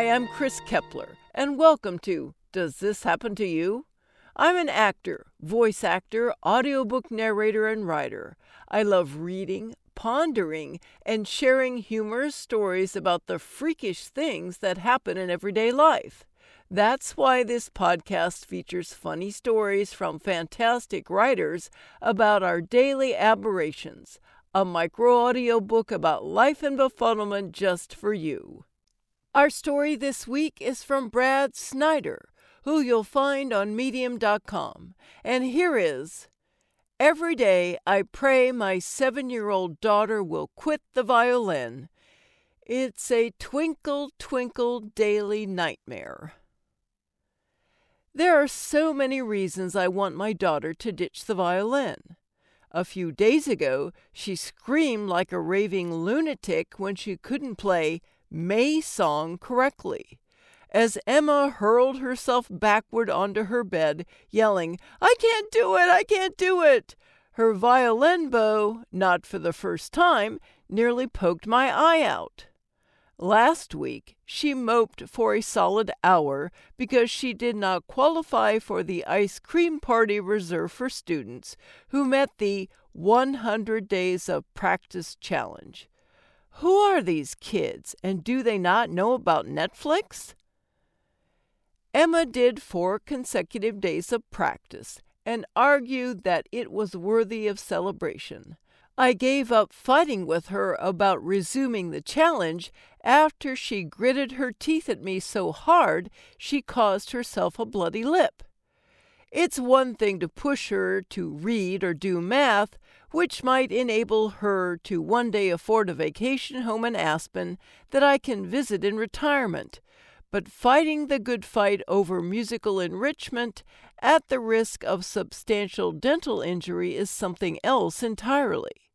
Hi, I'm Kris Keppeler, and welcome to Does This Happen to You? I'm an actor, voice actor, audiobook narrator, and writer. I love reading, pondering, and sharing humorous stories about the freakish things that happen in everyday life. That's why this podcast features funny stories from fantastic writers about our daily aberrations, a micro audio book about life and befuddlement just for you. Our story this week is from Brad Snyder, who you'll find on medium.com. And here is Every day I pray my seven year old daughter will quit the violin. It's a twinkle, twinkle daily nightmare. There are so many reasons I want my daughter to ditch the violin. A few days ago, she screamed like a raving lunatic when she couldn't play May Song correctly as Emma hurled herself backward onto her bed, yelling, I can't do it! I can't do it! Her violin bow, not for the first time, nearly poked my eye out. Last week, she moped for a solid hour because she did not qualify for the ice cream party reserved for students who met the 100 Days of Practice Challenge. Who are these kids, and do they not know about Netflix? Emma did four consecutive days of practice and argued that it was worthy of celebration. I gave up fighting with her about resuming the challenge after she gritted her teeth at me so hard she caused herself a bloody lip. It's one thing to push her to read or do math, which might enable her to one day afford a vacation home in Aspen that I can visit in retirement but fighting the good fight over musical enrichment at the risk of substantial dental injury is something else entirely.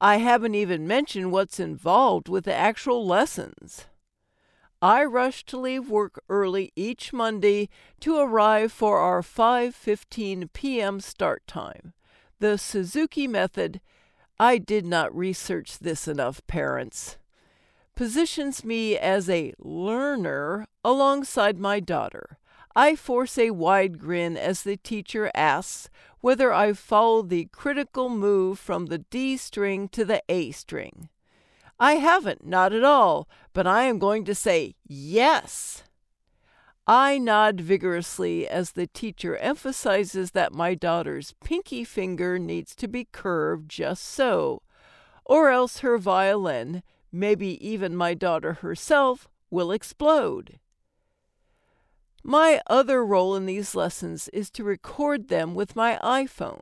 I haven't even mentioned what's involved with the actual lessons. I rush to leave work early each Monday to arrive for our 5:15 p.m. start time. The Suzuki method I did not research this enough, parents positions me as a learner alongside my daughter. I force a wide grin as the teacher asks whether I've followed the critical move from the D string to the A string. I haven't, not at all, but I am going to say yes. I nod vigorously as the teacher emphasizes that my daughter's pinky finger needs to be curved just so, or else her violin, maybe even my daughter herself, will explode. My other role in these lessons is to record them with my iPhone.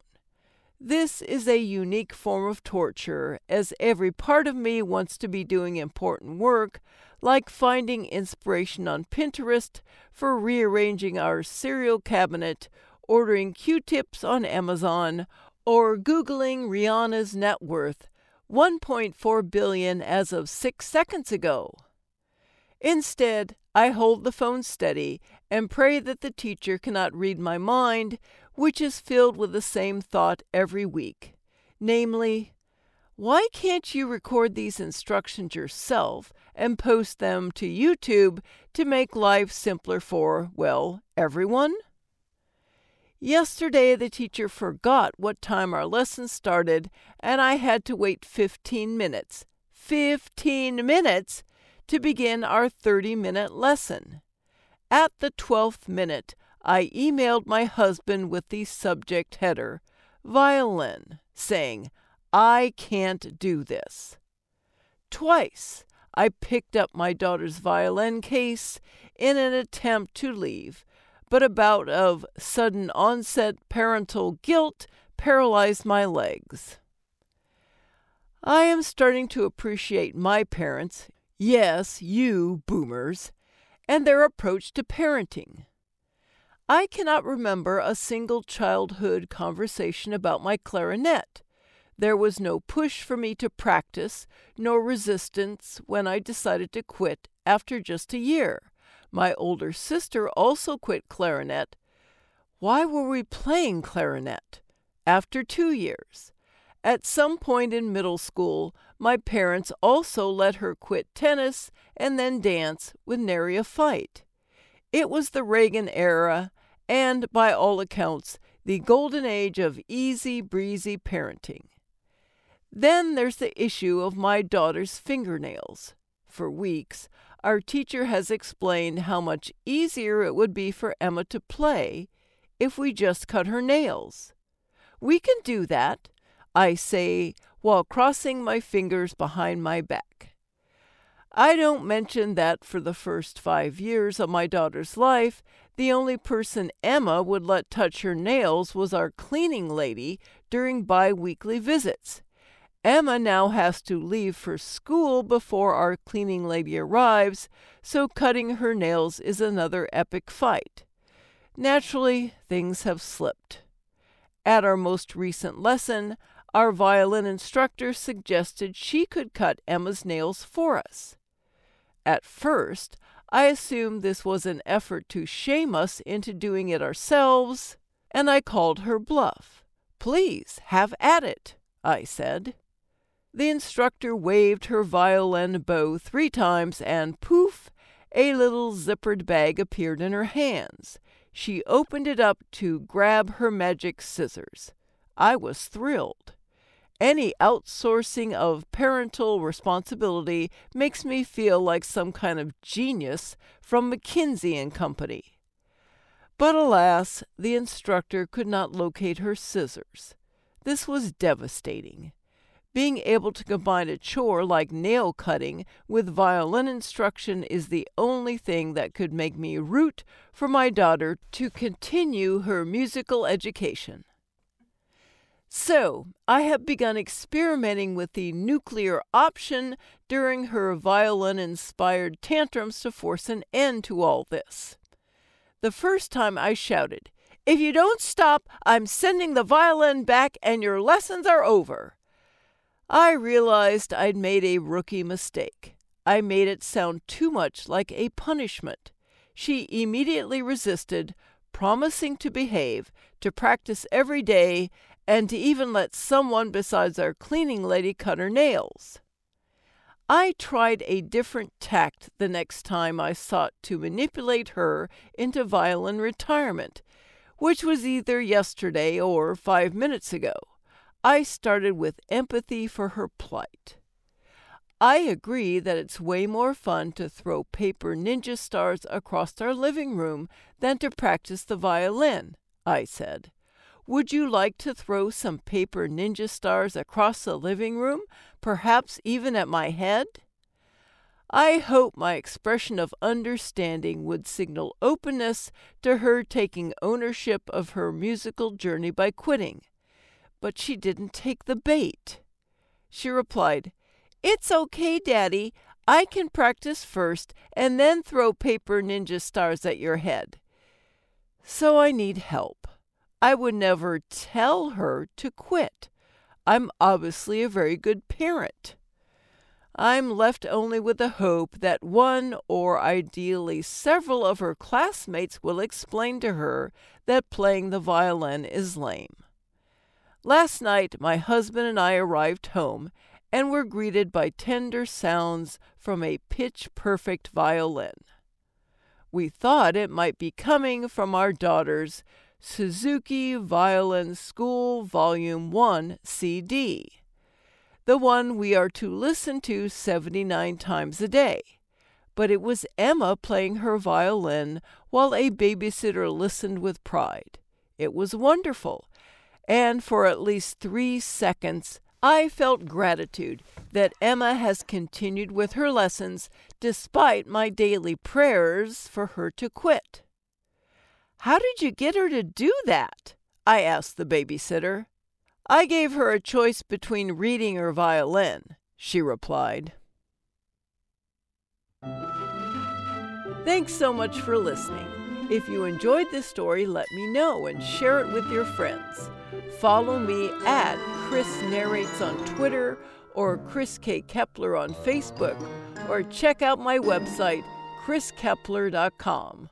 This is a unique form of torture, as every part of me wants to be doing important work, like finding inspiration on Pinterest for rearranging our cereal cabinet, ordering Q tips on Amazon, or Googling Rihanna's net worth 1.4 billion as of 6 seconds ago. Instead, I hold the phone steady and pray that the teacher cannot read my mind, which is filled with the same thought every week. Namely, why can't you record these instructions yourself and post them to YouTube to make life simpler for, well, everyone? Yesterday, the teacher forgot what time our lesson started, and I had to wait 15 minutes. 15 minutes to begin our 30 minute lesson. At the 12th minute, I emailed my husband with the subject header, violin, saying, I can't do this. Twice, I picked up my daughter's violin case in an attempt to leave, but a bout of sudden onset parental guilt paralyzed my legs. I am starting to appreciate my parents, yes, you boomers, and their approach to parenting. I cannot remember a single childhood conversation about my clarinet. There was no push for me to practice, nor resistance when I decided to quit after just a year. My older sister also quit clarinet. Why were we playing clarinet? After two years. At some point in middle school, my parents also let her quit tennis and then dance with nary a fight. It was the Reagan era, and by all accounts, the golden age of easy breezy parenting. Then there's the issue of my daughter's fingernails. For weeks, our teacher has explained how much easier it would be for Emma to play if we just cut her nails. We can do that, I say while crossing my fingers behind my back. I don't mention that for the first five years of my daughter's life, the only person Emma would let touch her nails was our cleaning lady during bi weekly visits. Emma now has to leave for school before our cleaning lady arrives, so cutting her nails is another epic fight. Naturally, things have slipped. At our most recent lesson, our violin instructor suggested she could cut Emma's nails for us. At first, I assumed this was an effort to shame us into doing it ourselves, and I called her bluff. Please have at it, I said. The instructor waved her violin bow three times, and poof, a little zippered bag appeared in her hands. She opened it up to grab her magic scissors. I was thrilled. Any outsourcing of parental responsibility makes me feel like some kind of genius from McKinsey and Company. But alas, the instructor could not locate her scissors. This was devastating. Being able to combine a chore like nail cutting with violin instruction is the only thing that could make me root for my daughter to continue her musical education. So, I have begun experimenting with the nuclear option during her violin inspired tantrums to force an end to all this. The first time I shouted, If you don't stop, I'm sending the violin back and your lessons are over. I realized I'd made a rookie mistake. I made it sound too much like a punishment. She immediately resisted, promising to behave, to practice every day, and to even let someone besides our cleaning lady cut her nails. I tried a different tact the next time I sought to manipulate her into violin retirement, which was either yesterday or five minutes ago. I started with empathy for her plight. I agree that it's way more fun to throw paper ninja stars across our living room than to practice the violin, I said. Would you like to throw some paper ninja stars across the living room, perhaps even at my head? I hope my expression of understanding would signal openness to her taking ownership of her musical journey by quitting. But she didn't take the bait. She replied, It's okay, Daddy. I can practice first and then throw paper ninja stars at your head. So I need help. I would never tell her to quit. I'm obviously a very good parent. I'm left only with the hope that one or ideally several of her classmates will explain to her that playing the violin is lame. Last night, my husband and I arrived home and were greeted by tender sounds from a pitch perfect violin. We thought it might be coming from our daughters Suzuki Violin School Volume 1 CD, the one we are to listen to 79 times a day. But it was Emma playing her violin while a babysitter listened with pride. It was wonderful, and for at least three seconds, I felt gratitude that Emma has continued with her lessons despite my daily prayers for her to quit. How did you get her to do that? I asked the babysitter. I gave her a choice between reading or violin, she replied. Thanks so much for listening. If you enjoyed this story, let me know and share it with your friends. Follow me at Kris Narrates on Twitter or Kris K. Keppeler on Facebook, or check out my website, kriskeppeler.com.